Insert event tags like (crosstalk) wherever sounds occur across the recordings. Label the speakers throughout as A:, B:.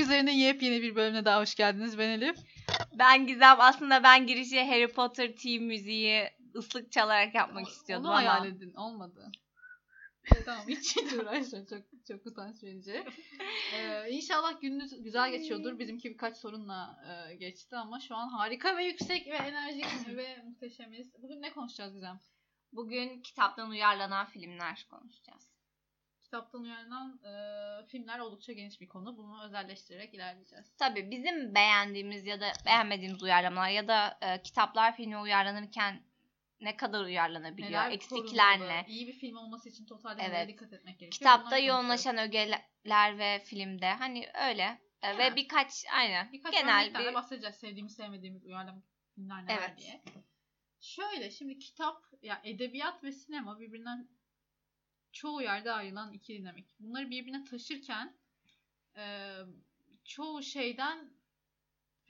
A: başlamak üzerine yepyeni bir bölümüne daha hoş geldiniz. Ben Elif.
B: Ben Gizem. Aslında ben girişi Harry Potter team müziği ıslık çalarak yapmak istiyordum
A: Onu
B: ama.
A: hayal edin. Olmadı. (laughs) tamam hiç hiç uğraşma. Çok, çok utanç verici. Ee, (laughs) inşallah gününüz güzel geçiyordur. Bizimki birkaç sorunla e, geçti ama şu an harika ve yüksek ve enerjik (laughs) ve muhteşemiz. Bugün ne konuşacağız Gizem?
B: Bugün kitaptan uyarlanan filmler konuşacağız.
A: Kitaptan uyarlanan e, filmler oldukça geniş bir konu. Bunu özelleştirerek ilerleyeceğiz.
B: Tabii bizim beğendiğimiz ya da beğenmediğimiz uyarlamalar ya da e, kitaplar filme uyarlanırken ne kadar uyarlanabiliyor,
A: Neler
B: eksikler ne?
A: İyi bir film olması için totalde
B: Evet.
A: dikkat etmek gerekiyor?
B: Kitapta
A: Bunları
B: yoğunlaşan ögeler ve filmde hani öyle E,
A: Genel.
B: ve birkaç aynen
A: Birkaç
B: genel bir
A: bahsedeceğiz. Sevdiğimiz sevmediğimiz uyarlama filmler neler
B: Evet.
A: diye. Şöyle şimdi kitap ya edebiyat ve sinema birbirinden çoğu yerde ayrılan iki dinamik. Bunları birbirine taşırken e, çoğu şeyden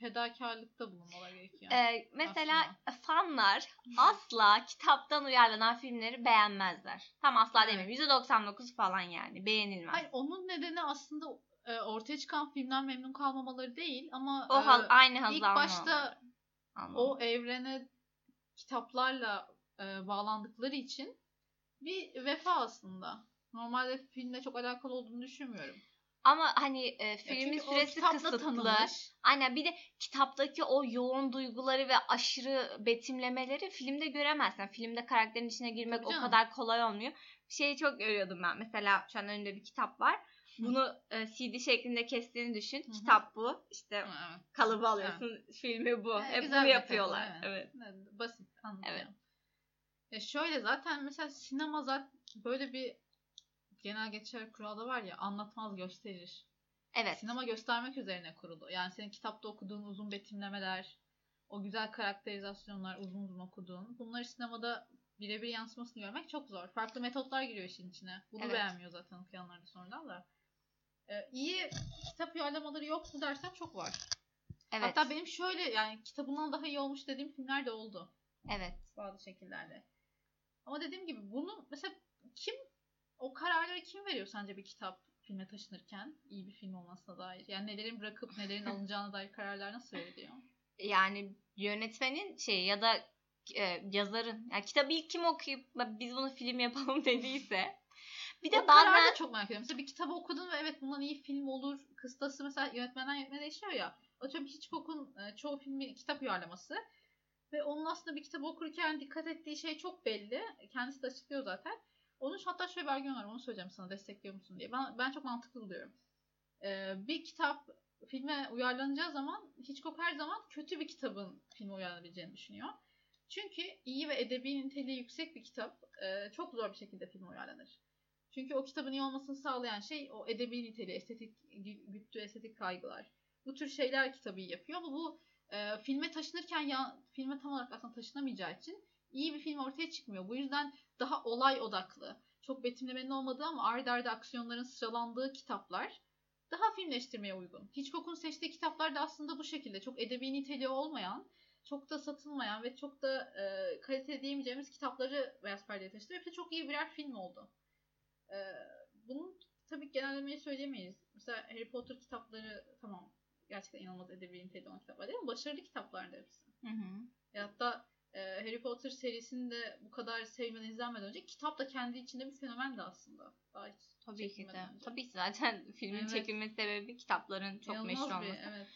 A: fedakarlıkta bulunmaları gerekiyor.
B: Ee, mesela
A: aslında.
B: fanlar asla kitaptan uyarlanan filmleri beğenmezler. Tam asla
A: Evet.
B: demeyeyim. %99 falan yani beğenilmez.
A: Hayır, onun nedeni aslında e, ortaya çıkan filmden memnun kalmamaları değil ama
B: o
A: e,
B: hal, aynı hazı
A: ilk başta
B: Anladım.
A: o evrene kitaplarla e, bağlandıkları için bir vefa aslında. Normalde filmle çok alakalı olduğunu düşünmüyorum.
B: Ama hani e,
A: Ya
B: filmin
A: o
B: süresi kısıtlı.
A: tanınmış.
B: Aynen bir de kitaptaki o yoğun duyguları ve aşırı betimlemeleri filmde göremezsin. Filmde karakterin içine girmek
A: Tabii
B: o
A: canım.
B: kadar kolay olmuyor. Şeyi çok görüyordum ben. Mesela şu an önümde bir kitap var. Bunu e, CD şeklinde kestiğini düşün.
A: Hı hı.
B: Kitap bu. İşte
A: Evet.
B: kalıbı alıyorsun. Filmi bu.
A: Evet,
B: Hep bunu yapıyorlar. Evet.
A: Evet, Basit anladım.
B: Evet.
A: Ya şöyle zaten mesela sinema zaten böyle bir genel geçer kuralı var ya anlatmaz gösterir.
B: Evet.
A: Sinema göstermek üzerine kurulu. Yani senin kitapta okuduğun uzun betimlemeler, o güzel karakterizasyonlar uzun uzun okuduğun. Bunları sinemada birebir yansımasını görmek çok zor. Farklı metotlar giriyor işin içine. Bunu
B: Evet.
A: beğenmiyor zaten okuyanlar da sonradan da. Ee, iyi kitap uyarlamaları yok mu dersen çok var.
B: Evet.
A: Hatta benim şöyle yani kitabından daha iyi olmuş dediğim filmler de oldu
B: Evet.
A: bazı şekillerde. Ama dediğim gibi bunu mesela kim o kararları kim veriyor sence bir kitap filme taşınırken iyi bir film olmasına dair? Yani nelerin bırakıp nelerin (laughs) alınacağına dair kararlar nasıl veriliyor?
B: Yani yönetmenin şey ya da e, yazarın yani kitabı ilk kim okuyup biz bunu film yapalım (laughs) dediyse bir de
A: o
B: bazen
A: da çok merak ediyorum. Mesela bir kitabı okudun ve evet bundan iyi film olur kıstası mesela yönetmenden yönetmene değişiyor ya. Atıyorum Hitchcock'un e, çoğu filmi kitap uyarlaması ve onun aslında bir kitabı okurken dikkat ettiği şey çok belli. Kendisi de açıklıyor zaten. Onun hatta şöyle bir argüman var onu söyleyeceğim sana destekliyor musun diye. Ben, ben çok mantıklı buluyorum. Ee, bir kitap filme uyarlanacağı zaman Hitchcock her zaman kötü bir kitabın filme uyarlanabileceğini düşünüyor. Çünkü iyi ve edebi niteliği yüksek bir kitap e, çok zor bir şekilde filme uyarlanır. Çünkü o kitabın iyi olmasını sağlayan şey o edebi niteliği, estetik güttüğü estetik kaygılar. Bu tür şeyler kitabı iyi yapıyor ama bu e, filme taşınırken ya filme tam olarak aslında taşınamayacağı için iyi bir film ortaya çıkmıyor. Bu yüzden daha olay odaklı, çok betimlemenin olmadığı ama ard arda aksiyonların sıralandığı kitaplar daha filmleştirmeye uygun. Hitchcock'un seçtiği kitaplar da aslında bu şekilde çok edebi niteliği olmayan, çok da satılmayan ve çok da e, kaliteli diyemeyeceğimiz kitapları beyaz perdeye taşıdı. Hepsi çok iyi birer film oldu. E, bunun tabii genellemeyi söyleyemeyiz. Mesela Harry Potter kitapları tamam gerçekten inanılmaz edebi niteliği olan kitaplar değil mi? Başarılı kitaplardı hepsi.
B: Hı hı.
A: Ya hatta e, Harry Potter serisini de bu kadar sevmeden izlenmeden önce kitap da kendi içinde bir fenomen de aslında. Daha hiç
B: Tabii ki de.
A: önce.
B: Tabii ki zaten (laughs) filmin
A: Evet.
B: çekilme sebebi kitapların çok
A: İnanılmaz
B: meşhur
A: bir-
B: olması.
A: evet.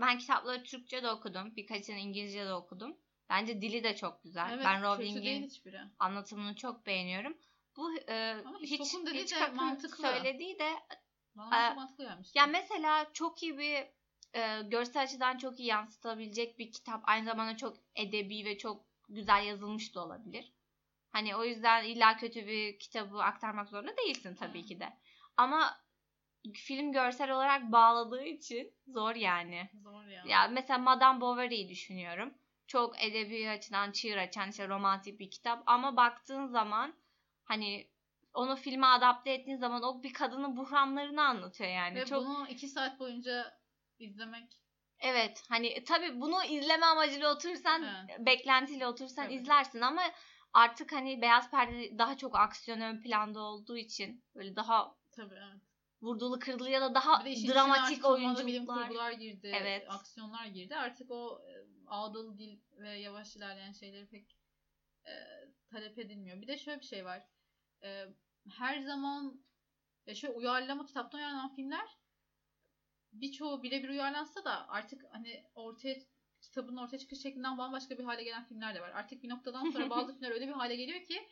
B: Ben kitapları Türkçe de okudum. Birkaçını İngilizce de okudum. Bence dili de çok güzel.
A: Evet,
B: ben Rowling'in anlatımını çok beğeniyorum. Bu e,
A: Ama
B: hiç
A: Hitchcock'un dediği de mantıklı.
B: söylediği de
A: Bana çok mantıklı gelmişti.
B: ya mesela çok iyi bir e, görsel açıdan çok iyi yansıtabilecek bir kitap. Aynı zamanda çok edebi ve çok güzel yazılmış da olabilir. Hani o yüzden illa kötü bir kitabı aktarmak zorunda değilsin tabii ki de. Ama film görsel olarak bağladığı için zor yani.
A: Zor ya.
B: Ya mesela Madame Bovary'yi düşünüyorum. Çok edebi açıdan çığır açan işte romantik bir kitap ama baktığın zaman hani onu filme adapte ettiğin zaman o bir kadının buhranlarını anlatıyor yani.
A: Ve
B: Çok
A: bunu iki saat boyunca izlemek
B: evet hani tabii bunu izleme amacıyla otursan
A: Evet.
B: beklentiyle otursan
A: Tabii.
B: izlersin ama artık hani beyaz perde daha çok aksiyon ön planda olduğu için böyle daha
A: tabii evet.
B: vurdulu kırdılı ya da daha dramatik
A: bilim
B: oyunculuklar.
A: kurgular girdi.
B: Evet.
A: Aksiyonlar girdi. Artık o e, ağdalı dil ve yavaş ilerleyen şeyleri pek e, talep edilmiyor. Bir de şöyle bir şey var. E, her zaman e, şöyle uyarlama kitaptan uyarlanan filmler birçoğu birebir uyarlansa da artık hani ortaya kitabın ortaya çıkış şeklinden bambaşka bir hale gelen filmler de var. Artık bir noktadan sonra bazı (laughs) filmler öyle bir hale geliyor ki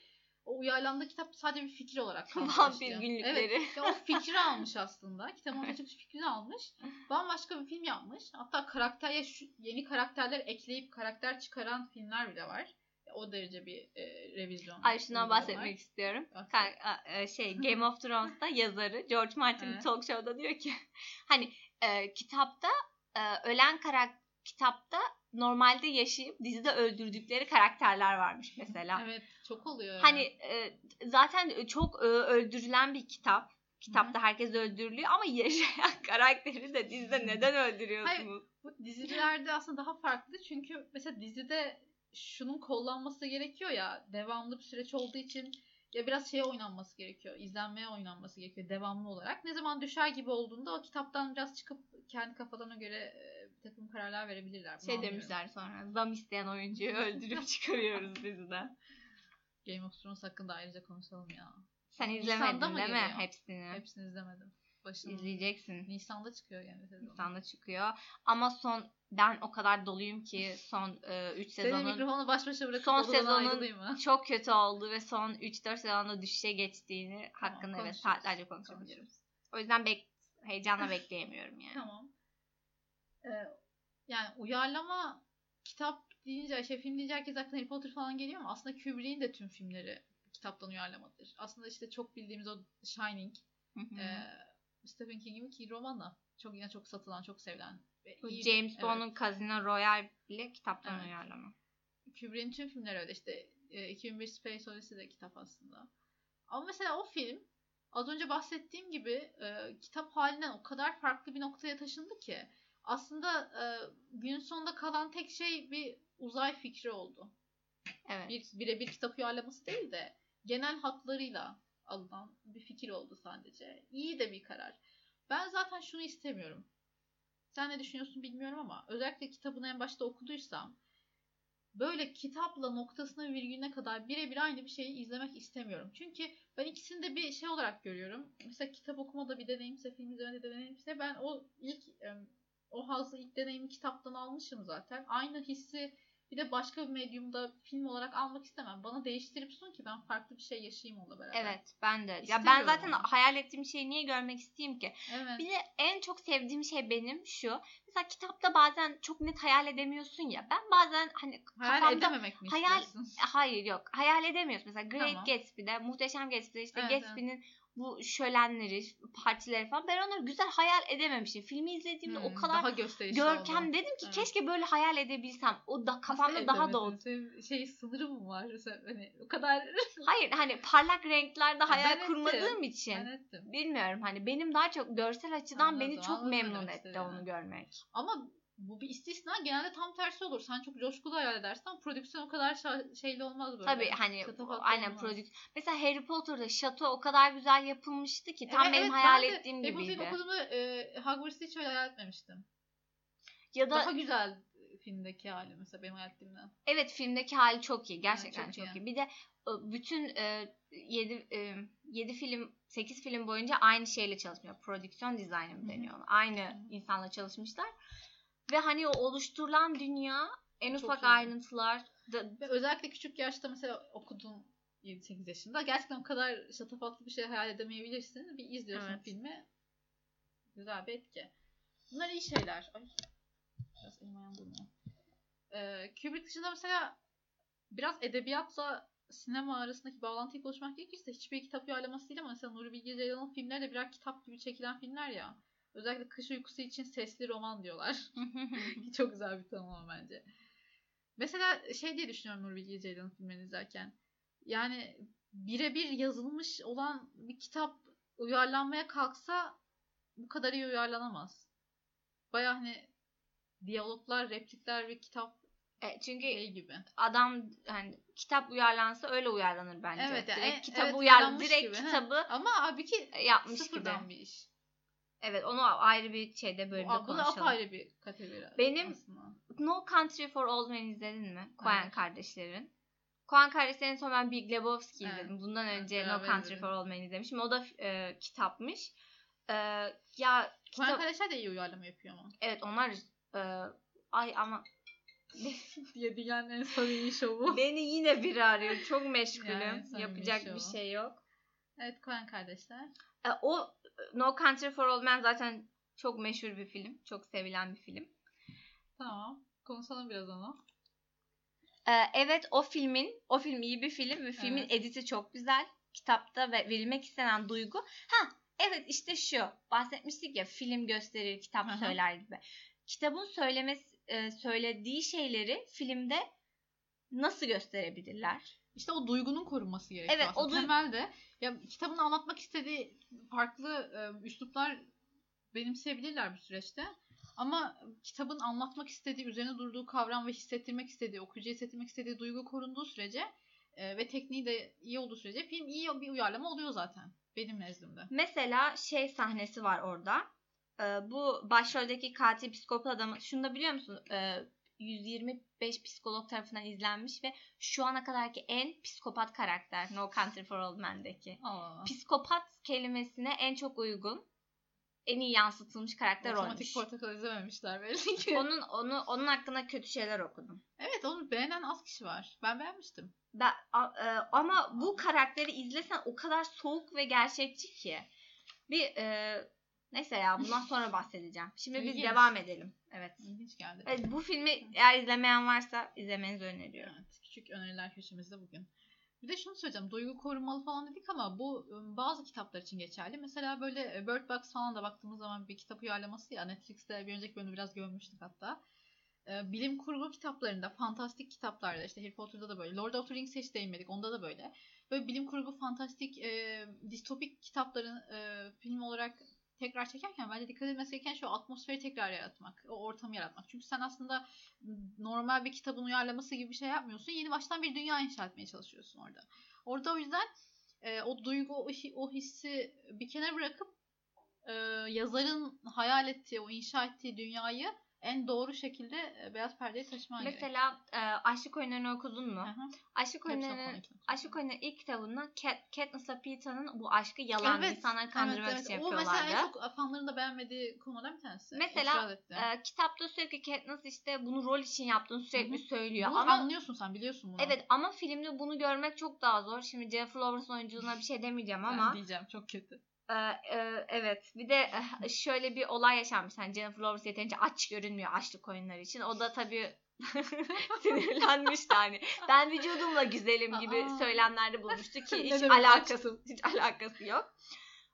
A: o uyarlandığı kitap sadece bir fikir olarak kalmaya
B: Vampir günlükleri.
A: Evet. O fikri almış aslında. Kitabın ortaya (laughs) çıkış fikrini almış. Bambaşka bir film yapmış. Hatta karakter şu, yeni karakterler ekleyip karakter çıkaran filmler bile var. O derece bir e, revizyon.
B: Ay şundan bahsetmek istiyorum.
A: Bahset.
B: Ka- a- e, şey (laughs) Game of Thrones'ta yazarı George Martin
A: Evet.
B: talk show'da diyor ki (laughs) hani e, kitapta e, ölen karakter kitapta normalde yaşayıp dizide öldürdükleri karakterler varmış mesela. (laughs)
A: Evet çok oluyor.
B: Hani e, zaten çok e, öldürülen bir kitap. Kitapta herkes öldürülüyor ama yaşayan karakteri de dizide neden öldürüyorsunuz?
A: Bu dizilerde aslında daha farklı çünkü mesela dizide şunun kollanması gerekiyor ya devamlı bir süreç olduğu için ya biraz şeye oynanması gerekiyor. izlenmeye oynanması gerekiyor devamlı olarak. Ne zaman düşer gibi olduğunda o kitaptan biraz çıkıp kendi kafalarına göre e, bir takım kararlar verebilirler. Bunu
B: Şey
A: anlıyorum.
B: demişler sonra zam isteyen oyuncuyu öldürüp (laughs) çıkarıyoruz diziden.
A: Game of Thrones hakkında ayrıca konuşalım ya.
B: Sen izlemedin değil mi
A: geliyor?
B: hepsini?
A: Hepsini izlemedim. Başını
B: İzleyeceksin.
A: Nisan'da çıkıyor yani sezon.
B: Nisan'da çıkıyor. Ama son ben o kadar doluyum ki son 3
A: Senin
B: sezonun
A: mikrofonu baş başa bırakıp
B: son sezonun çok kötü oldu ve son 3-4 sezonda düşüşe geçtiğini
A: Tamam,
B: hakkında evet saatlerce konuşabiliriz.
A: Konuşuruz.
B: O yüzden bek heyecanla (laughs) bekleyemiyorum yani.
A: Tamam. Ee, yani uyarlama kitap deyince, şey film deyince herkes aklına Harry Potter falan geliyor ama aslında Kubrick'in de tüm filmleri kitaptan uyarlamadır. Aslında işte çok bildiğimiz o Shining, e, Stephen King'in ki romanı. Çok yine çok satılan, çok sevilen.
B: Bu
A: iyi-
B: James
A: evet.
B: Bond'un Casino Royale bile kitaptan
A: Evet.
B: uyarlama.
A: Kubrick'in tüm filmleri öyle işte e, 2001 Space Odyssey de kitap aslında. Ama mesela o film az önce bahsettiğim gibi e, kitap halinden o kadar farklı bir noktaya taşındı ki aslında e, gün sonunda kalan tek şey bir uzay fikri oldu.
B: Evet.
A: Bir birebir kitap uyarlaması değil de genel hatlarıyla alınan bir fikir oldu sadece. İyi de bir karar. Ben zaten şunu istemiyorum. Sen ne düşünüyorsun bilmiyorum ama özellikle kitabını en başta okuduysam böyle kitapla noktasına virgülüne kadar birebir aynı bir şeyi izlemek istemiyorum. Çünkü ben ikisini de bir şey olarak görüyorum. Mesela kitap okumada bir deneyimse, film izlemede de deneyimse ben o ilk o hazzı ilk deneyimi kitaptan almışım zaten. Aynı hissi bir de başka bir medyumda film olarak almak istemem. Bana değiştirip sun ki ben farklı bir şey yaşayayım onunla beraber.
B: Evet ben de. Ya ben
A: İstemiyorum
B: zaten
A: onu.
B: hayal ettiğim şeyi niye görmek isteyeyim ki?
A: Evet.
B: Bir de en çok sevdiğim şey benim şu. Mesela kitapta bazen çok net hayal edemiyorsun ya. Ben bazen hani
A: Hayal
B: kafamda
A: edememek mi
B: hayal-
A: istiyorsun?
B: hayır yok. Hayal edemiyorsun. Mesela Great
A: Tamam.
B: Gatsby'de, Muhteşem Gatsby'de işte
A: Evet, evet.
B: Bu şölenleri, partileri falan ben onları güzel hayal edememişim. Filmi izlediğimde o
A: Hmm,
B: kadar
A: daha
B: görkem
A: oldu.
B: dedim ki
A: Evet.
B: keşke böyle hayal edebilsem. O da
A: Nasıl
B: kafamda daha da
A: edemedin? Senin şey sınırı mı var? Hani o kadar (laughs)
B: Hayır hani parlak renklerde hayal
A: Ben
B: kurmadığım
A: ettim.
B: için.
A: ben ettim.
B: Bilmiyorum hani benim daha çok görsel açıdan beni
A: Anladım,
B: çok
A: anladım
B: memnun etti onu görmek.
A: Ama bu bir istisna genelde tam tersi olur. Sen çok coşkulu hayal edersen prodüksiyon o kadar şa- şeyli olmaz böyle.
B: Tabii hani
A: Şatafatlı
B: aynen prodüksiyon. Mesela Harry Potter'da şato o kadar güzel yapılmıştı ki tam
A: Evet,
B: benim
A: evet,
B: hayal
A: ben de
B: ettiğim
A: Harry Potter'ı
B: gibiydi.
A: okuduğumda e, Hogwarts'ı hiç öyle hayal etmemiştim.
B: Ya da
A: Daha güzel filmdeki hali mesela benim hayal ettiğimden.
B: evet filmdeki hali çok iyi. Gerçekten
A: çok
B: çok,
A: iyi.
B: iyi. Bir de e, bütün 7 7 film 8 film boyunca aynı şeyle çalışmıyor. Prodüksiyon dizaynı mı deniyor? Aynı insanla çalışmışlar. Ve hani o oluşturulan dünya en
A: Çok
B: ufak
A: iyi.
B: ayrıntılar da,
A: Ve özellikle küçük yaşta mesela okudum 7-8 yaşında. Gerçekten o kadar şatafatlı bir şey hayal edemeyebilirsin. Bir izliyorsun
B: Evet.
A: filmi. Güzel bir etki. Bunlar iyi şeyler. Ay. Biraz elim ayağım durmuyor. Ee, Kubrick dışında mesela biraz edebiyatla sinema arasındaki bağlantıyı konuşmak gerekirse hiçbir kitap uyarlaması değil ama mesela Nuri Bilge Ceylan'ın filmleri de birer kitap gibi çekilen filmler ya. Özellikle kış uykusu için sesli roman diyorlar. (laughs) (laughs) Çok güzel bir tanım ama bence. Mesela şey diye düşünüyorum Nuri Bilge Ceylan'ın filmlerini izlerken. Yani birebir yazılmış olan bir kitap uyarlanmaya kalksa bu kadar iyi uyarlanamaz. Baya hani diyaloglar, replikler ve kitap
B: E, çünkü
A: şey gibi.
B: adam hani kitap uyarlansa öyle uyarlanır bence.
A: Evet,
B: direkt
A: en-
B: kitabı
A: evet,
B: uyar direkt
A: gibi,
B: kitabı
A: Ama halbuki
B: yapmış
A: sıfırdan
B: gibi.
A: bir iş.
B: Evet onu ayrı bir şeyde bölümde
A: Bu, bu da
B: konuşalım.
A: apayrı bir kategori.
B: Benim-
A: aslında.
B: No Country for Old Men izledin mi? Coen
A: Evet.
B: kardeşlerin. Coen kardeşlerin son ben Big Lebowski
A: Evet.
B: izledim. Bundan
A: Evet,
B: önce No
A: beraber
B: Country
A: izledik.
B: for Old Men izlemişim. O da e, kitapmış. E, ya
A: Coen
B: kitap,
A: kardeşler de iyi uyarlama yapıyor ama.
B: evet onlar e, ay ama (laughs)
A: diye dünyanın en samimi şovu. (laughs)
B: beni yine biri arıyor. Çok meşgulüm.
A: Yani
B: Yapacak bir şey yok.
A: Evet Coen kardeşler.
B: E, o No Country for Old Men zaten çok meşhur bir film. Çok sevilen bir film.
A: Tamam. Konuşalım biraz onu.
B: E, evet o filmin, o film iyi bir film ve filmin
A: Evet.
B: editi çok güzel. Kitapta ve verilmek istenen duygu. Ha evet işte şu. Bahsetmiştik ya film gösterir, kitap söyler gibi. Kitabın söylemesi, e, söylediği şeyleri filmde nasıl gösterebilirler?
A: İşte o duygunun korunması gerekiyor
B: Evet,
A: aslında.
B: o duy-
A: Temelde ya kitabın anlatmak istediği farklı e, üsluplar benimseyebilirler bir süreçte. Ama kitabın anlatmak istediği, üzerine durduğu kavram ve hissettirmek istediği, okuyucuya hissettirmek istediği duygu korunduğu sürece e, ve tekniği de iyi olduğu sürece film iyi bir uyarlama oluyor zaten. Benim nezdimde.
B: Mesela şey sahnesi var orada. E, bu başroldeki katil psikopat adamı. Şunu da biliyor musun? E, 125 psikolog tarafından izlenmiş ve şu ana kadarki en psikopat karakter No Country for Old Men'deki.
A: Aa,
B: psikopat kelimesine en çok uygun, en iyi yansıtılmış karakter
A: Otomatik
B: olmuş.
A: portakal izlememişler belli ki. (laughs)
B: Onun onu onun hakkında kötü şeyler okudum.
A: Evet onu beğenen az kişi var. Ben beğenmiştim.
B: Ben, a- e, ama bu karakteri izlesen o kadar soğuk ve gerçekçi ki. Bir e, neyse ya bundan sonra bahsedeceğim. Şimdi biz devam edelim. Evet.
A: İlginç geldi.
B: Evet, bu filmi eğer izlemeyen varsa izlemenizi öneriyorum.
A: Evet, küçük öneriler köşemizde bugün. Bir de şunu söyleyeceğim. Duygu korumalı falan dedik ama bu ıı, bazı kitaplar için geçerli. Mesela böyle e, Bird Box falan da baktığımız zaman bir kitap uyarlaması ya. Netflix'te bir önceki bölümde biraz görmüştük hatta. Bilim kurgu kitaplarında, fantastik kitaplarda işte Harry Potter'da da böyle. Lord of the Rings'e hiç değinmedik. Onda da böyle. Böyle bilim kurgu, fantastik, e, distopik kitapların e, film olarak tekrar çekerken bence dikkat edilmesi gereken şu atmosferi tekrar yaratmak. O ortamı yaratmak. Çünkü sen aslında normal bir kitabın uyarlaması gibi bir şey yapmıyorsun. Yeni baştan bir dünya inşa etmeye çalışıyorsun orada. Orada o yüzden e, o duygu, o, o hissi bir kenara bırakıp e, yazarın hayal ettiği, o inşa ettiği dünyayı en doğru şekilde e, beyaz perdeye taşıman gerek.
B: Mesela e, Açlık Oyunları'nı okudun mu?
A: Hepsini
B: Oyunları'nın
A: okumadım.
B: Aşk Oyunları ilk kitabında Kat, Katniss'la Peter'ın bu aşkı yalan
A: Evet,
B: insanları kandırmak
A: evet,
B: için
A: evet. O
B: yapıyorlardı.
A: mesela en çok fanların da beğenmediği konulardan bir tanesi.
B: Mesela. Ee, kitapta sürekli Katniss işte bunu rol için yaptığını sürekli
A: Hı hı.
B: söylüyor.
A: Bunu
B: ama
A: anlıyorsun sen biliyorsun bunu.
B: evet ama filmde bunu görmek çok daha zor. Şimdi Jennifer Lawrence'ın oyunculuğuna bir şey demeyeceğim
A: Ben
B: ama
A: diyeceğim çok kötü.
B: E, e, evet bir de e, şöyle bir olay yaşanmış. Yani Jennifer Lawrence yeterince aç görünmüyor açlık oyunları için. O da tabii (laughs) sinirlenmişti hani. Ben vücudumla güzelim gibi
A: Aa.
B: söylemlerde bulmuştu ki (laughs) hiç alakası hiç alakası yok.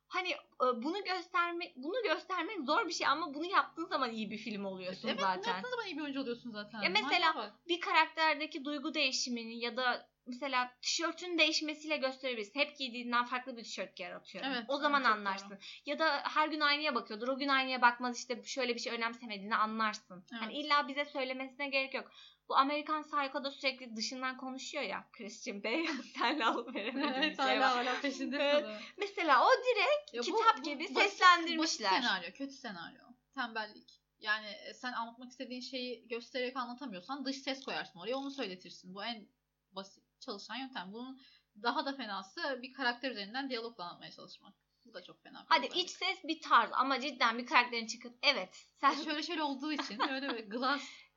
B: Hani e, bunu göstermek bunu göstermek zor bir şey ama bunu yaptığın zaman iyi bir film oluyorsun
A: Evet
B: zaten.
A: bunu yaptığın zaman iyi bir oyuncu oluyorsun zaten.
B: Ya mesela-. Bir karakterdeki duygu değişimini ya da mesela tişörtün değişmesiyle gösterebilirsin. Hep giydiğinden farklı bir tişört yaratıyorum.
A: Evet,
B: o zaman anlarsın. Ya da her gün aynaya bakıyordur. O gün aynaya bakmaz işte şöyle bir şey önemsemediğini anlarsın.
A: Evet.
B: Hani illa bize söylemesine gerek yok. Bu Amerikan Psycho'da sürekli dışından konuşuyor ya Christian Bale. (laughs) Senle alıp veremediğim
A: Evet
B: şey var.
A: hala peşindesin
B: Evet. Mesela o direkt
A: Ya bu-
B: kitap
A: bu
B: gibi
A: basit-
B: seslendirmişler.
A: Basit senaryo, kötü senaryo. Tembellik. Yani e, sen anlatmak istediğin şeyi göstererek anlatamıyorsan dış ses koyarsın oraya onu söyletirsin. Bu en basit çalışan yöntem. Bunun daha da fenası bir karakter üzerinden diyalogla anlatmaya çalışmak. Bu da çok fena.
B: Hadi iç ses bir tarz ama cidden bir karakterin çıkıp evet sen
A: şöyle şöyle olduğu için (laughs) öyle bir glass (laughs)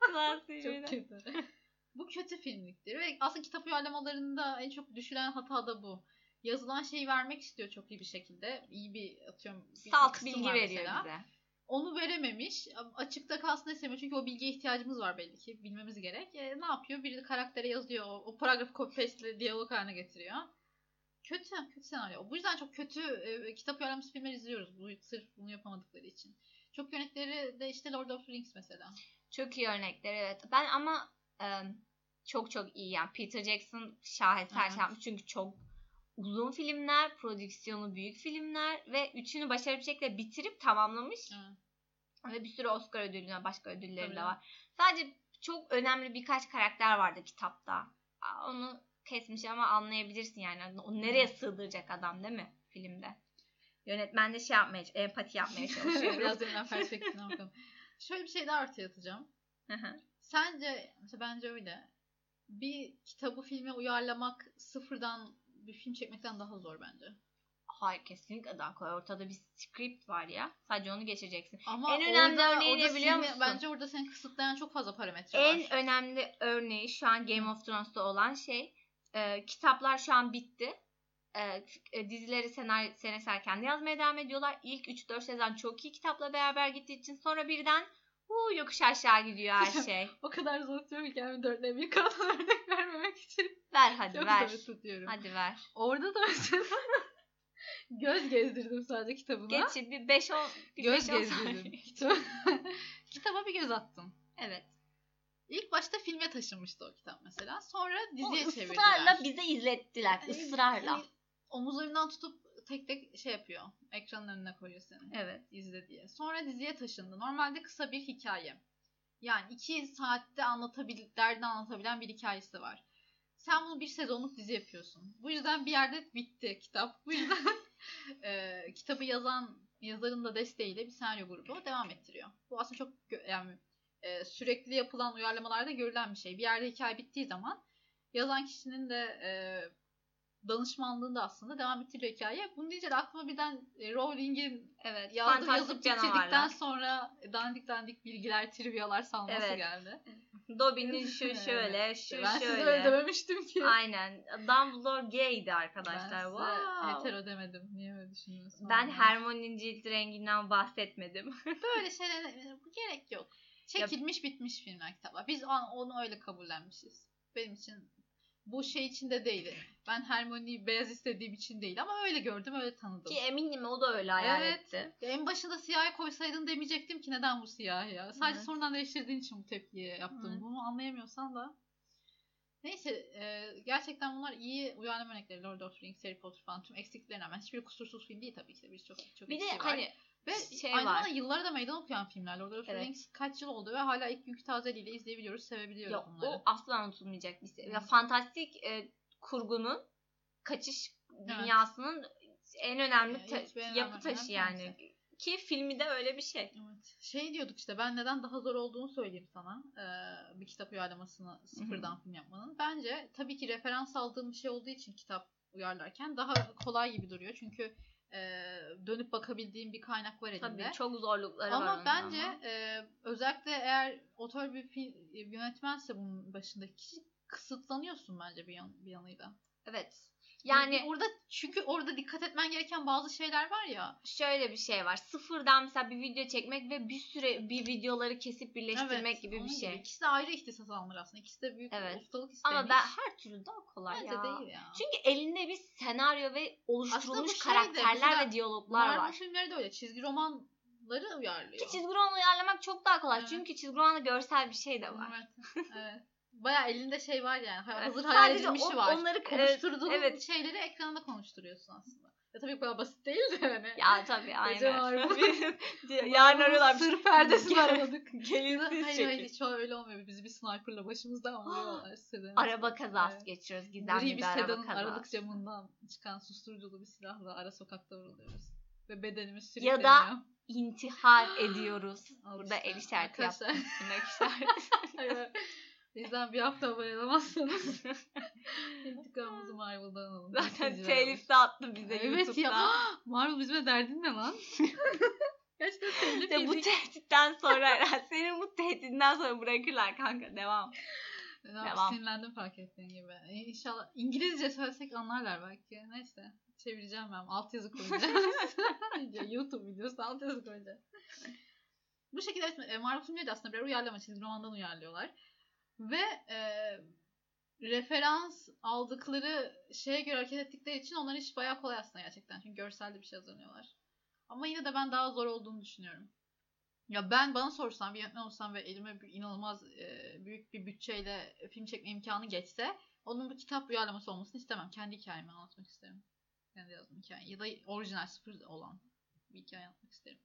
A: çok kötü. bu kötü filmliktir ve aslında kitap uyarlamalarında en çok düşülen hata da bu. Yazılan şeyi vermek istiyor çok iyi bir şekilde. İyi bir atıyorum bir
B: salt bilgi veriyor bize.
A: Onu verememiş. Açıkta kalsın istemiyor. Çünkü o bilgiye ihtiyacımız var belli ki. Bilmemiz gerek. E, ne yapıyor? Biri de karaktere yazıyor. O, o paragrafı copy paste diyalog haline getiriyor. Kötü. Kötü senaryo. Bu yüzden çok kötü e, kitap uyarlaması filmler izliyoruz. Bu, sırf bunu yapamadıkları için. Çok yönetleri de işte Lord of the Rings mesela.
B: Çok iyi örnekler evet. Ben ama e, çok çok iyi yani Peter Jackson şaheser
A: Evet.
B: şey yapmış çünkü çok uzun filmler, prodüksiyonu büyük filmler ve üçünü başarılı bir şekilde bitirip tamamlamış
A: Evet.
B: ve bir sürü Oscar ödülüne başka ödülleri
A: Tabii.
B: de var. Sadece çok önemli birkaç karakter vardı kitapta. Onu kesmiş ama anlayabilirsin yani. O nereye sığdıracak adam değil mi filmde? Yönetmen de şey yapmaya, empati yapmaya (laughs) çalışıyor.
A: Biraz dönem perspektifine bakalım. Şöyle bir şey daha ortaya atacağım. Sence, mesela bence öyle. Bir kitabı filme uyarlamak sıfırdan bir film çekmekten daha zor bence.
B: Hayır kesinlikle daha kolay. Ortada bir script var ya. Sadece onu geçeceksin.
A: Ama
B: En önemli
A: orada,
B: örneği ne
A: orada
B: biliyor
A: filmi-
B: musun?
A: Bence orada seni kısıtlayan çok fazla parametre
B: En
A: var.
B: önemli örneği şu an Game of Thrones'ta olan şey e, kitaplar şu an bitti. E, e, dizileri senaryo, senaristler kendi yazmaya devam ediyorlar. İlk 3-4 sezon çok iyi kitapla beraber gittiği için sonra birden uu, yokuş aşağı gidiyor her (laughs) şey.
A: O kadar zor tutuyorum ki kendimi dörtle bir kanal örnek vermemek için.
B: ver hadi
A: Çok
B: ver.
A: zor tutuyorum.
B: Hadi ver.
A: Orada da mesela (laughs) göz gezdirdim sadece kitabına.
B: Geç bir 5 10
A: göz gezdirdim. (laughs) Kitaba, bir göz attım.
B: Evet.
A: İlk başta filme taşınmıştı o kitap mesela. Sonra diziye çevirdiler.
B: ısrarla bize izlettiler.
A: Yani
B: Israrla.
A: Omuzlarından tutup tek tek şey yapıyor. Ekranın önüne koyuyor seni.
B: Evet.
A: izle diye. Sonra diziye taşındı. Normalde kısa bir hikaye. Yani iki saatte anlatabil, derdini anlatabilen bir hikayesi var. Sen bunu bir sezonluk dizi yapıyorsun. Bu yüzden bir yerde bitti kitap. Bu yüzden (laughs) e, kitabı yazan yazarın da desteğiyle bir senaryo grubu devam ettiriyor. Bu aslında çok yani e, sürekli yapılan uyarlamalarda görülen bir şey. Bir yerde hikaye bittiği zaman yazan kişinin de e, danışmanlığında aslında devam ettiriyor hikaye. Bunu deyince de aklıma birden e, Rowling'in
B: Evet.
A: yazdı,
B: Fantastik
A: yazıp bitirdikten sonra dandik dandik bilgiler, trivyalar salması
B: Evet.
A: geldi.
B: Dobby'nin şu şöyle, şu
A: ben size öyle
B: şöyle.
A: dememiştim ki.
B: Aynen. Dumbledore gaydi
A: Ben
B: arkadaşlar.
A: size
B: Wow.
A: hetero demedim. Niye öyle düşünüyorsun?
B: Ben
A: Anlamadım.
B: Hermione'nin cilt renginden bahsetmedim. (laughs)
A: Böyle şeylere gerek yok. Çekilmiş bitmiş filmler kitaplar. Biz onu öyle kabullenmişiz. Benim için bu şey içinde değil. Ben Hermione'yi beyaz istediğim için değil ama öyle gördüm, öyle tanıdım.
B: Ki eminim o da öyle hayal
A: Evet.
B: etti.
A: Ya en başında siyah koysaydın demeyecektim ki neden bu siyah ya. Sadece
B: Evet.
A: sonradan değiştirdiğin için bu tepkiyi yaptım.
B: Evet.
A: Bunu anlayamıyorsan da. Neyse e, gerçekten bunlar iyi uyarlama örnekleri. Lord of the Rings, Harry Potter falan tüm eksiklerine rağmen hiçbiri kusursuz film değil tabii ki de. Birçok çok
B: Bir de
A: eksiği var.
B: hani
A: Ve
B: şey
A: aynı
B: var.
A: zamanda yılları da meydan okuyan filmler. Lord of the
B: Evet.
A: Rings kaç yıl oldu ve hala ilk günkü tazeliğiyle izleyebiliyoruz, sevebiliyoruz
B: ya,
A: bunları.
B: o asla unutulmayacak bir şey. Ya fantastik e, kurgunun kaçış dünyasının en önemli
A: Ee,
B: ta-
A: en
B: yapı
A: önemli
B: taşı yani. Ki filmi de öyle bir şey.
A: Evet. Şey diyorduk işte ben neden daha zor olduğunu söyleyeyim sana. Ee, bir kitap uyarlamasını sıfırdan film yapmanın. Bence tabii ki referans aldığım bir şey olduğu için kitap uyarlarken daha kolay gibi duruyor. Çünkü e, dönüp bakabildiğim bir kaynak var elinde.
B: Tabii çok zorlukları var.
A: ama bence
B: ama.
A: e, özellikle eğer otör bir film, yönetmense bunun başındaki kişi kısıtlanıyorsun bence bir, yan, bir yanıyla.
B: evet.
A: Yani orada çünkü orada dikkat etmen gereken bazı şeyler var ya.
B: şöyle bir şey var. Sıfırdan mesela bir video çekmek ve bir süre bir videoları kesip birleştirmek
A: Evet,
B: gibi bir şey.
A: İkisi de ayrı ihtisas almalar aslında. İkisi de büyük
B: Evet.
A: ustalık istemiş.
B: Ama ben her türlü daha kolay
A: Bence
B: ya.
A: değil ya.
B: Çünkü elinde bir senaryo ve oluşturulmuş
A: şey de,
B: karakterler ve diyaloglar
A: Marvel
B: var.
A: filmleri de öyle. Çizgi romanları uyarlıyor.
B: Ki çizgi roman uyarlamak çok daha kolay.
A: Evet.
B: Çünkü çizgi romanda görsel bir şey de var.
A: Evet. evet. (laughs) Baya elinde şey var yani. Hazır hayal edilmişi
B: on-
A: var.
B: onları-
A: Konuşturduğun
B: evet.
A: şeyleri ekranda konuşturuyorsun aslında. Ya tabii bu kadar basit değil de hani.
B: Ya tabii aynen. (laughs) Yarın (laughs) arıyorlar.
A: Sır perdesini araladık. (laughs)
B: Gelin siz
A: hayır
B: çekin.
A: hayır hiç öyle olmuyor. Bizi bir sniperla başımızdan (gasps) vuruyorlar.
B: Araba kazası
A: Evet.
B: geçiriyoruz. Gizemli
A: Gri
B: bir,
A: bir
B: araba kazası.
A: aralık camından çıkan susturuculu bir silahla ara sokakta vuruluyoruz. Ve bedenimiz
B: Ya
A: sürükleniyor.
B: da intihar (gasps) ediyoruz. Burada el işareti yaptım. Tırnak işareti.
A: Bizden bir hafta abone olamazsanız (laughs) intikamımızı Marvel'dan alın.
B: Zaten telif de attı bize
A: Evet
B: YouTube'da.
A: ya. (gasps) Marvel bizime derdin ne lan? (laughs) Gerçekten telif
B: İşte bu
A: yedik.
B: tehditten sonra herhalde senin bu tehdidinden sonra bırakırlar kanka devam.
A: Devam.
B: Devam.
A: Sinirlendim fark ettiğin gibi. İnşallah İngilizce söylesek anlarlar belki. Neyse. Çevireceğim ben. Altyazı koyacağım. (laughs) Ya, YouTube videosu altyazı koyacağım. Bu şekilde e, Marvel filmleri de aslında birer uyarlama çizgi romandan uyarlıyorlar. Ve e, referans aldıkları şeye göre hareket ettikleri için onlar iş bayağı kolay aslında gerçekten. Çünkü görselde bir şey hazırlıyorlar. Ama yine de ben daha zor olduğunu düşünüyorum. Ya ben bana sorsan bir yönetmen olsam ve elime bir inanılmaz e, büyük bir bütçeyle film çekme imkanı geçse onun bir kitap uyarlaması olmasını istemem. Kendi hikayemi anlatmak isterim. Kendi yazdığım hikaye. Ya da orijinal sıfır olan bir hikaye anlatmak isterim.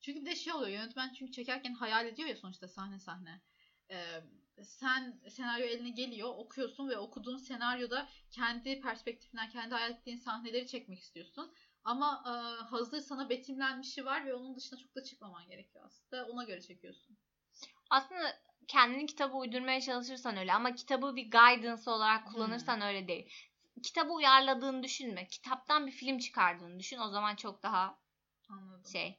A: Çünkü bir de şey oluyor yönetmen çünkü çekerken hayal ediyor ya sonuçta sahne sahne. Ee, sen senaryo eline geliyor okuyorsun ve okuduğun senaryoda kendi perspektifinden kendi hayal ettiğin sahneleri çekmek istiyorsun. Ama e, hazır sana betimlenmişi var ve onun dışına çok da çıkmaman gerekiyor aslında. Ona göre çekiyorsun.
B: Aslında kendini kitaba uydurmaya çalışırsan öyle ama kitabı bir guidance olarak kullanırsan öyle değil. Kitabı uyarladığını düşünme. Kitaptan bir film çıkardığını düşün. O zaman çok daha
A: Anladım.
B: şey.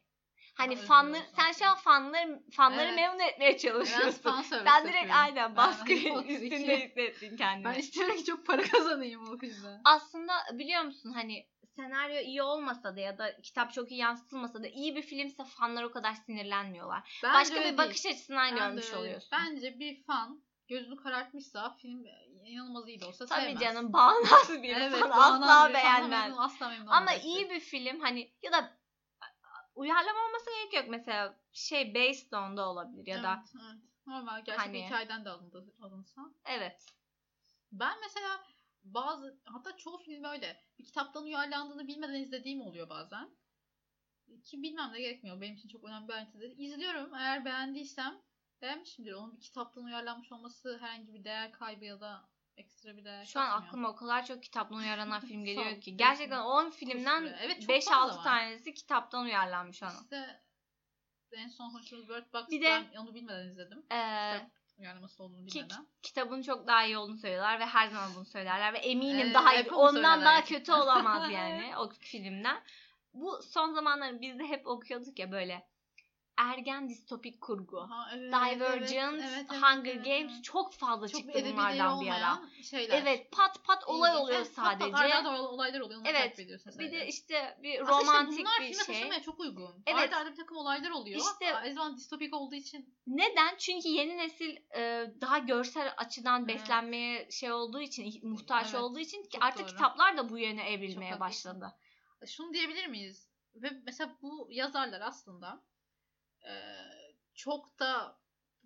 B: Hani fanlar
A: olursun
B: sen şu an fanları fanları
A: Evet.
B: memnun etmeye
A: Ben
B: çalışıyorsun.
A: fan service
B: Sen direkt
A: yapıyorum.
B: aynen
A: Ben
B: baskı
A: Potter
B: üstünde hissettin kendini.
A: Ben istiyorum ki çok para kazanayım o yüzden.
B: Aslında biliyor musun hani senaryo iyi olmasa da ya da kitap çok iyi yansıtılmasa da iyi bir filmse fanlar o kadar sinirlenmiyorlar.
A: Bence
B: Başka
A: öyle
B: bir
A: değil.
B: bakış açısından
A: Ben de
B: görmüş
A: öyle.
B: oluyorsun.
A: Bence bir fan gözünü karartmışsa film inanılmaz iyi de olsa
B: Tabii
A: sevmez.
B: canım bağnaz bir
A: Evet, bağnaz
B: asla
A: bir
B: beğenmez.
A: memnun, asla memnun
B: Ama
A: olmaz.
B: iyi bir film hani ya da uyarlama olması gerek yok mesela şey based on'da olabilir ya da
A: Evet, evet. Normal gerçek
B: Hani-
A: hikayeden de alındı, alınsa.
B: evet.
A: Ben mesela bazı hatta çoğu film böyle bir kitaptan uyarlandığını bilmeden izlediğim oluyor bazen. Ki bilmem de gerekmiyor. Benim için çok önemli bir ayrıntı değil. İzliyorum. Eğer beğendiysem beğenmişimdir. Onun bir kitaptan uyarlanmış olması herhangi bir değer kaybı ya da ekstra bir değer
B: Şu an
A: katmıyor.
B: aklıma o kadar çok kitaptan uyarlanan film (laughs) geliyor ki. Gerçekten
A: kesin.
B: 10 filmden.
A: Evet, çok
B: 5-6
A: fazla var.
B: tanesi kitaptan uyarlanmış ona.
A: İşte en son konuştuğumuz Bird Box
B: Bir de-
A: ben onu bilmeden izledim.
B: Ee,
A: Kitap uyarlaması olduğunu
B: ki-
A: bilmeden.
B: kitabın çok daha iyi olduğunu söylüyorlar ve her zaman bunu söylerler ve eminim
A: Evet,
B: daha iyi. Ondan
A: söylerler
B: daha kötü olamaz (laughs) yani o filmden. Bu son zamanlarda biz de hep okuyorduk ya böyle ergen distopik kurgu.
A: Aha, evet,
B: Divergent,
A: evet, evet, evet,
B: Hunger
A: evet,
B: Games
A: evet.
B: çok fazla
A: Çok
B: çıktı bunlardan bir ara.
A: şeyler.
B: Evet pat pat olay
A: İlginç.
B: oluyor
A: Evet, pat pat
B: sadece.
A: arda arda olaylar oluyor.
B: Evet, bir de
A: sadece.
B: işte bir
A: Aslında işte
B: romantik
A: bunlar
B: bir
A: filme
B: şey.
A: taşımaya çok uygun.
B: Evet.
A: Arda arda bir takım olaylar oluyor.
B: İşte-
A: zamanda distopik olduğu için
B: Neden? Çünkü yeni nesil e, daha görsel açıdan
A: Evet.
B: beslenmeye şey olduğu için, muhtaç
A: Evet,
B: olduğu için ki artık
A: doğru.
B: kitaplar da bu yöne evrilmeye
A: Çok haklısın.
B: başladı.
A: şunu diyebilir miyiz? Ve mesela bu yazarlar aslında çok da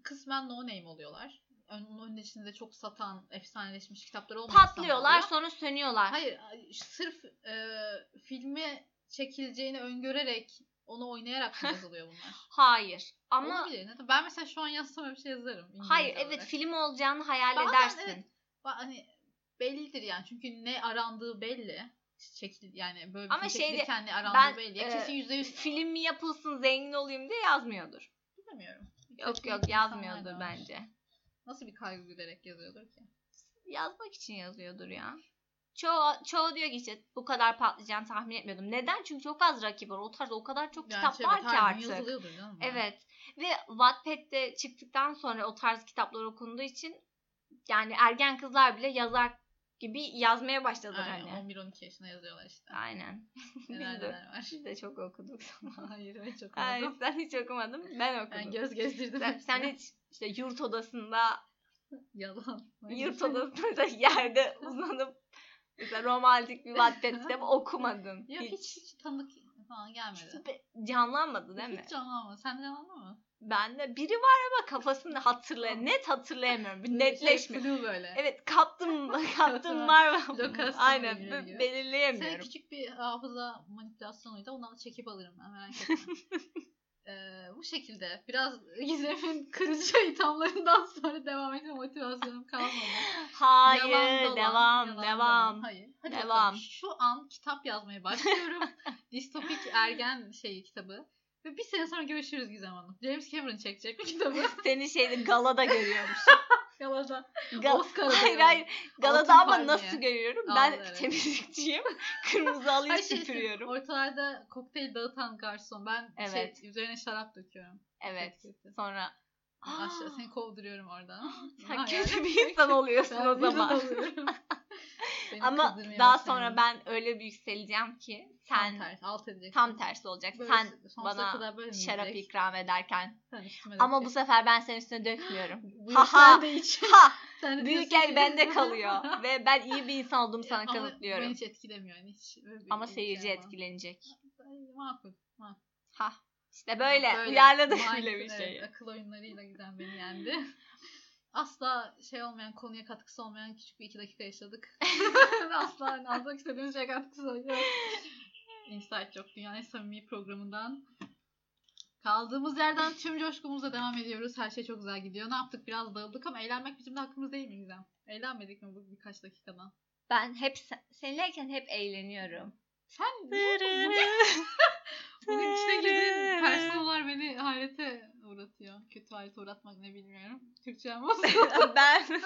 A: kısmen no name oluyorlar. Onun öncesinde çok satan, efsaneleşmiş kitaplar insanlar
B: Patlıyorlar sonra sönüyorlar.
A: Hayır, sırf e, filmi çekileceğini öngörerek onu oynayarak mı (laughs) yazılıyor bunlar?
B: Hayır. Ama
A: Olabilir. Ben mesela şu an yazsam öyle bir şey yazarım. İngilizce
B: hayır evet
A: olarak.
B: film olacağını hayal
A: Bazen
B: edersin.
A: evet. Hani bellidir yani. Çünkü ne arandığı belli. Çekil yani böyle bir
B: Ama şeyde
A: ne arandığı
B: ben,
A: belli. Ya
B: e,
A: kesin yüzde yüz
B: Film mi yapılsın zengin olayım diye yazmıyordur.
A: bilmiyorum.
B: Yok
A: Kötü
B: yok yazmıyordur bence.
A: Nasıl bir kaygı güderek yazıyordur ki?
B: Yazmak için yazıyordur ya. Çoğu, çoğu diyor ki işte bu kadar patlayacağını tahmin etmiyordum. Neden? Çünkü çok az rakip var. O tarzda o kadar çok kitap
A: Gerçi
B: var ki artık.
A: canım.
B: Evet. Ve Wattpad'de çıktıktan sonra o tarz kitaplar okunduğu için yani ergen kızlar bile yazar gibi yazmaya başladılar
A: Aynen,
B: hani.
A: 11-12 yaşında yazıyorlar işte.
B: Aynen.
A: Neler (laughs)
B: Biz de,
A: neler var.
B: biz de çok okuduk. (laughs)
A: Hayır ben çok
B: Hayır,
A: olmadım.
B: sen hiç okumadın. Ben okudum.
A: Ben göz gezdirdim.
B: sen, sen hiç işte yurt odasında (laughs)
A: Yalan.
B: yurt odasında yerde uzanıp mesela romantik bir Wattpad okumadın.
A: Yok hiç, hiç tanıdık falan gelmedi.
B: Be- canlanmadı değil mi?
A: Hiç canlanmadı. Sen de canlandı mı?
B: Bende biri var ama kafasında hatırlay net hatırlayamıyorum. Bir netleşmiyor.
A: Şey, flu böyle.
B: Evet kaptım (laughs) kaptım var mı? Aynen
A: gibi
B: belirleyemiyorum.
A: küçük bir hafıza manipülasyonuydu. Onu çekip alırım ben merak etme. (laughs) Ee, bu şekilde biraz Gizem'in (laughs) kırıcı ithamlarından sonra devam etme motivasyonum kalmadı.
B: Hayır
A: Yalan dolan,
B: devam
A: yalan
B: devam.
A: dolan. Hayır. Hadi
B: Devam.
A: bakalım. Şu an kitap yazmaya başlıyorum. Distopik ergen şeyi kitabı. Ve bir sene sonra görüşürüz Gizem Hanım. James Cameron çekecek bir kitabı. (laughs)
B: Seni şeyde galada görüyormuş. (laughs)
A: Galada.
B: Ga-
A: Oscar'da
B: hayır hayır. Galada
A: Altın
B: ama
A: palmiye.
B: nasıl görüyorum?
A: Aldı,
B: Ben
A: evet.
B: temizlikçiyim. (laughs) Kırmızı halıyı
A: şey,
B: süpürüyorum.
A: ortalarda kokteyl dağıtan garson. Ben
B: Evet.
A: şey, üzerine şarap döküyorum.
B: Evet. Sonra
A: Aşağı (gasps) seni kovduruyorum oradan.
B: sen kötü bir insan oluyorsun
A: Ben
B: o zaman. Ama daha sonra ben öyle bir yükseleceğim ki
A: tam
B: sen
A: tersi, alt edeceksin.
B: tam tersi olacak.
A: Böyle
B: Sen bana
A: kadar böyle mi
B: şarap
A: gidecek?
B: ikram ederken. Ama bu sefer ben senin üstüne dökmüyorum. Ha ha.
A: de iç.
B: Ha! (laughs)
A: Sen de
B: Büyük el bende kalıyor. (laughs) Ve ben iyi bir insan olduğumu sana
A: Ama
B: kanıtlıyorum.
A: Beni hiç etkilemiyor. Yani hiç
B: Ama
A: bir
B: seyirci
A: şey
B: etkilenecek.
A: Makul. makul.
B: Ha. İşte böyle.
A: Böyle
B: Uyarladık bile bir
A: evet,
B: şeyi.
A: akıl oyunlarıyla giden beni yendi. Asla şey olmayan, konuya katkısı olmayan küçük bir iki dakika yaşadık. (laughs) Asla almak istediğimiz şey katkısı yok. Insight Joke Dünyanın samimi programından. Kaldığımız yerden tüm coşkumuzla devam ediyoruz. Her şey çok güzel gidiyor. Ne yaptık? Biraz dağıldık ama eğlenmek bizim de hakkımız değil mi Gizem? Eğlenmedik mi bu birkaç dakikadan?
B: Ben hep sen- seninleyken hep eğleniyorum.
A: Sen bugün içine girdiğin personalar beni hayrete uğratıyor. Kötü hayrete uğratmak ne bilmiyorum. Türkçem bozuldu. (laughs)
B: ben (laughs)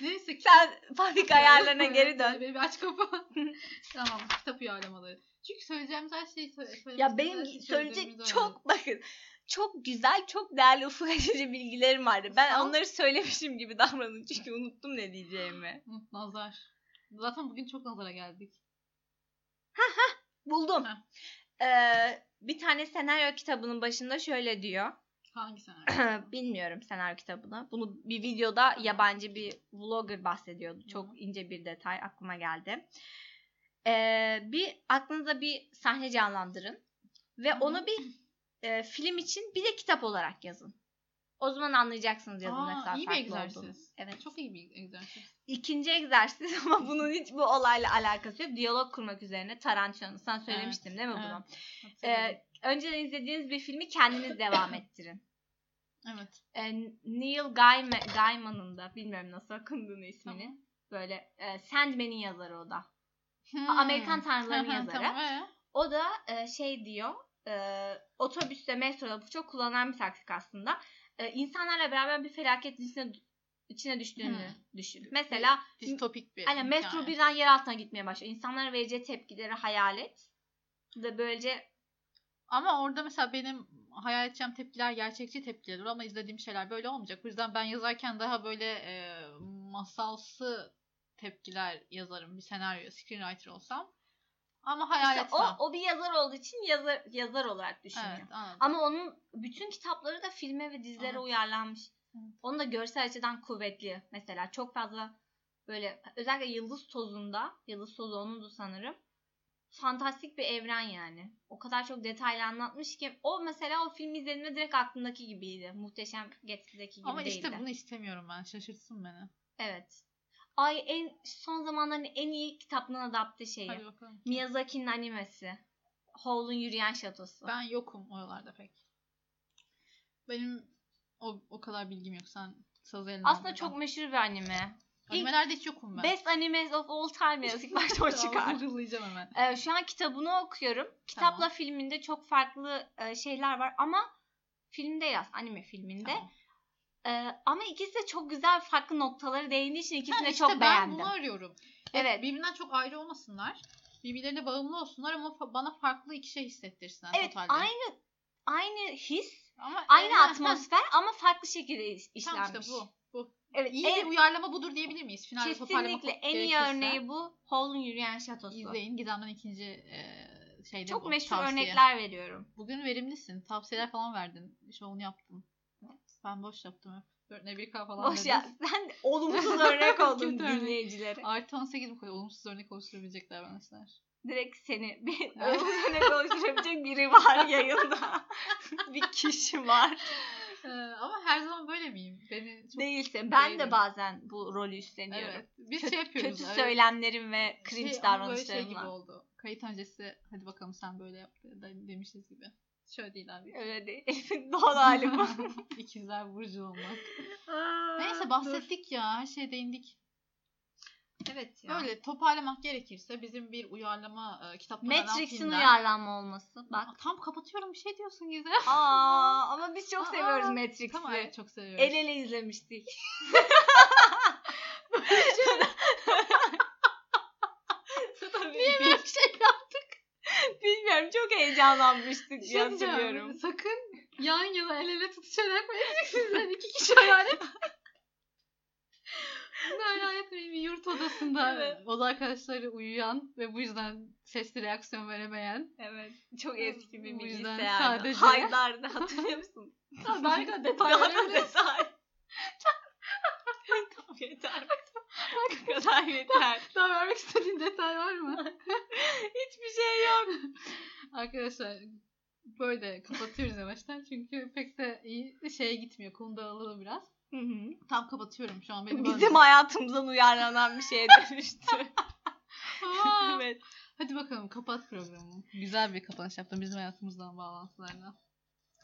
A: Neyse.
B: sen fabrika ayarlarına geri dön.
A: Beni bir aç kapa. (laughs) tamam kitap uyarlamaları. Çünkü söyleyeceğimiz her şeyi söyle.
B: Ya benim söyleyecek çok bakın çok güzel, çok değerli ufuk açıcı bilgilerim vardı. Ben
A: Sağ
B: onları söylemişim gibi davranın çünkü unuttum ne diyeceğimi.
A: Nazar. Zaten bugün çok nazara geldik.
B: Buldum.
A: Ha.
B: Ee, bir tane senaryo kitabının başında şöyle diyor.
A: Hangi senaryo? (clears throat)
B: Bilmiyorum senaryo kitabını. Bunu bir videoda yabancı bir vlogger bahsediyordu. Çok
A: Hı.
B: ince bir detay aklıma geldi. Ee, bir aklınıza bir sahne canlandırın ve
A: hı.
B: onu bir e, film için bir de kitap olarak yazın. O zaman anlayacaksınız yazın ne kadar
A: iyi bir
B: farklı
A: egzersiz.
B: olduğunu. Evet.
A: Çok iyi bir egzersiz.
B: İkinci egzersiz (laughs) ama bunun hiç bu olayla alakası yok. Diyalog kurmak üzerine Tarantino. Sen söylemiştin değil mi bunu?
A: Hatırlıyorum.
B: Ee, önceden izlediğiniz bir filmi kendiniz (laughs) devam ettirin.
A: evet.
B: Ee, Neil Gaiman, Gaiman'ın da bilmiyorum nasıl okunduğunu ismini.
A: Tamam.
B: Böyle e, Sandman'in yazarı o da.
A: Hmm.
B: Amerikan Tanrıları'nın yazarı.
A: Tamam, ee?
B: O da e, şey diyor. e, otobüste, metroda bu çok kullanılan bir taktik aslında. E, insanlarla beraber bir felaketin içine, içine düştüğünü
A: Hmm.
B: düşün. Mesela
A: Distopik bir
B: Aynen metro birden yer altına gitmeye başlıyor. İnsanlara vereceği tepkileri hayal et. Ve böylece
A: Ama orada mesela benim hayal edeceğim tepkiler gerçekçi tepkiler ama izlediğim şeyler böyle olmayacak. O yüzden ben yazarken daha böyle e, masalsı tepkiler yazarım bir senaryo screenwriter olsam. Ama hayal
B: işte
A: etmem.
B: o, o bir yazar olduğu için yazar yazar olarak düşünüyor.
A: evet, anladım.
B: Ama onun bütün kitapları da filme ve dizilere
A: Evet.
B: uyarlanmış.
A: Evet.
B: Onun da görsel açıdan kuvvetli. Mesela çok fazla böyle özellikle Yıldız Tozu'nda, Yıldız Tozu onundu sanırım. Fantastik bir evren yani. O kadar çok detaylı anlatmış ki o mesela o filmi izlediğimde direkt aklımdaki gibiydi. Muhteşem Gatsby'deki gibi
A: Ama
B: değildi.
A: işte bunu istemiyorum ben. Şaşırtsın beni.
B: Evet. Ay en son zamanların en iyi kitaplarına adapte şeyi.
A: Hadi bakalım.
B: Miyazaki'nin animesi. Howl'un Yürüyen Şatosu.
A: Ben yokum oralarda pek. Benim o, o kadar bilgim yok. Sen saz eline
B: Aslında çok meşhur bir anime.
A: Animelerde hiç yokum ben.
B: Best Animes of All Time yazık (laughs) başta o çıkar.
A: Hemen.
B: Ee, şu an kitabını okuyorum. Kitapla filminde çok farklı e, şeyler var ama filmde yaz anime filminde.
A: Tamam.
B: Ee, ama ikisi de çok güzel farklı noktaları değindiği için ikisini
A: Ha,
B: de
A: işte
B: çok
A: ben
B: beğendim.
A: bunu arıyorum.
B: Evet.
A: Birbirinden çok ayrı olmasınlar. Birbirlerine bağımlı olsunlar ama bana farklı iki şey hissettirsinler
B: Evet
A: totalde.
B: aynı aynı his,
A: ama,
B: aynı
A: Ha, ha.
B: atmosfer ama farklı şekilde iş-
A: Tamam
B: işlenmiş.
A: işte bu. bu.
B: Evet,
A: İyi
B: en-
A: bir uyarlama budur diyebilir miyiz? Finalde
B: kesinlikle en iyi
A: gerekirse
B: örneği bu. Howl'un Yürüyen Şatosu.
A: İzleyin. Gizem'den ikinci e, şeyde
B: Çok
A: bu.
B: meşhur
A: tavsiye.
B: örnekler veriyorum.
A: Bugün verimlisin. Tavsiyeler falan verdin. Şovunu yaptın. Ben boş yaptım hep. 4 ne 1K falan
B: Boş
A: dedin.
B: ya. Sen olumsuz örnek (laughs) oldun
A: Kötü örnek.
B: dinleyicilere.
A: Artı 18 mi koyuyor? Olumsuz örnek oluşturabilecek davranışlar.
B: Direkt seni bir (laughs) (laughs) olumsuz örnek oluşturabilecek biri var yayında. bir kişi var.
A: Ee, ama her zaman böyle miyim? Beni çok
B: Değilse ben
A: Değilim.
B: de bazen bu rolü üstleniyorum.
A: Evet. Biz
B: Kötü,
A: şey yapıyoruz.
B: kötü
A: evet.
B: söylemlerim ve cringe
A: Şey, ama böyle şey gibi
B: davranışlarımla.
A: oldu. Kayıt öncesi hadi bakalım sen böyle yap de- demişiz gibi. Şöyle değil abi.
B: Öyle değil. (laughs) Doğal halim bu. (laughs)
A: İkizler Burcu olmak.
B: Aa,
A: Neyse
B: dur.
A: bahsettik ya. Her şeye değindik.
B: Evet ya.
A: Böyle toparlamak gerekirse bizim bir uyarlama e, kitaplarından
B: Matrix'in
A: filmler-
B: uyarlanma olması. Bak.
A: Aa, Tam kapatıyorum bir şey diyorsun Gizem.
B: Aa, (laughs) ama biz çok
A: Aa,
B: seviyoruz Matrix'i.
A: Tamam evet çok seviyorum.
B: El ele izlemiştik.
A: Niye böyle bir şey yaptık?
B: Bilmiyorum çok heyecanlanmıştık diye
A: şey
B: hatırlıyorum.
A: Sakın yan yana el ele tutuşarak Matrix izleyen iki kişi hayal et. Bunu hayal etmeyin bir yurt odasında
B: Evet.
A: oda arkadaşları uyuyan ve bu yüzden sesli reaksiyon veremeyen.
B: Evet. Çok eski bir
A: Bu yüzden
B: bilgisayarda.
A: sadece-
B: Haydar'da hatırlıyor musun?
A: Harika detay verebiliriz. (laughs)
B: detay. tamam yeter. Bu kadar yeter.
A: Daha vermek istediğin detay var mı? Arkadaşlar böyle kapatıyoruz yavaştan çünkü pek de iyi şeye gitmiyor. Konu dağılalım biraz.
B: Hı hı.
A: Tam kapatıyorum şu an. Beni
B: Bizim hayatımızdan uyarlanan bir şeye dönüştü. (laughs) (laughs) Evet.
A: Hadi bakalım kapat programı. Güzel bir kapanış yaptım bizim hayatımızdan bağlantılarla.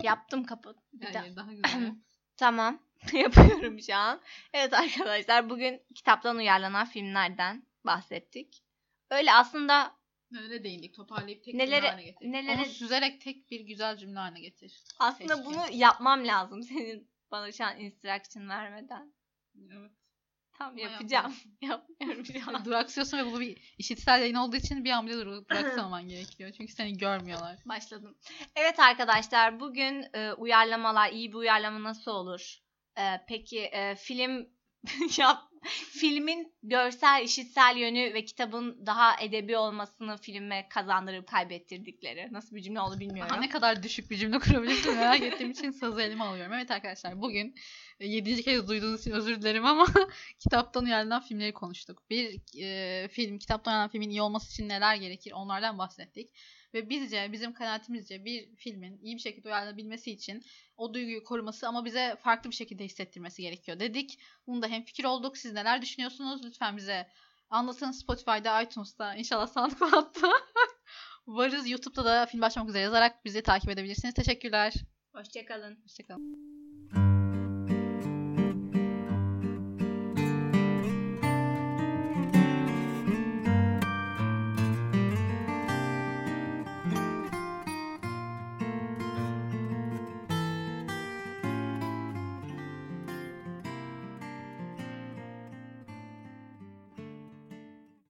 B: Yaptım. Bir
A: Yani
B: daha.
A: daha güzel. (clears throat)
B: Tamam. (laughs) Yapıyorum şu an. Evet arkadaşlar bugün kitaptan uyarlanan filmlerden bahsettik. Öyle aslında
A: Nelere değindik toparlayıp tek
B: Nelere-
A: cümle haline getir.
B: nelere-
A: Onu süzerek tek bir güzel cümle haline getir.
B: Aslında
A: Keşke.
B: bunu yapmam lazım (laughs) senin bana şu an instruction vermeden.
A: Evet. Ama
B: yapacağım. (laughs) Yapmıyorum şu an. (laughs)
A: Duraksıyorsun ve bu bir işitsel yayın olduğu için bir an bile dur- duraksamaman gerekiyor. Çünkü seni görmüyorlar.
B: Başladım. Evet arkadaşlar bugün e, uyarlamalar, iyi bir uyarlama nasıl olur? E, peki e, film (laughs) ya filmin görsel, işitsel yönü ve kitabın daha edebi olmasını filme kazandırıp kaybettirdikleri. Nasıl bir cümle oldu bilmiyorum.
A: Aha, ne kadar düşük bir cümle kurabilirsin merak ettiğim için sazı elime alıyorum. Evet arkadaşlar bugün e, yedinci kez duyduğunuz için özür dilerim ama (laughs) kitaptan uyarlanan filmleri konuştuk. Bir e, film, kitaptan uyarlanan filmin iyi olması için neler gerekir onlardan bahsettik. Ve bizce, bizim kanaatimizce bir filmin iyi bir şekilde uyarlanabilmesi için o duyguyu koruması ama bize farklı bir şekilde hissettirmesi gerekiyor dedik. Bunu da hemfikir olduk. Siz neler düşünüyorsunuz? Lütfen bize anlatın Spotify'da, iTunes'ta, inşallah SoundCloud'da (laughs) varız. YouTube'da da film başlamak üzere yazarak bizi takip edebilirsiniz. Teşekkürler.
B: Hoşçakalın.
A: Hoşçakalın.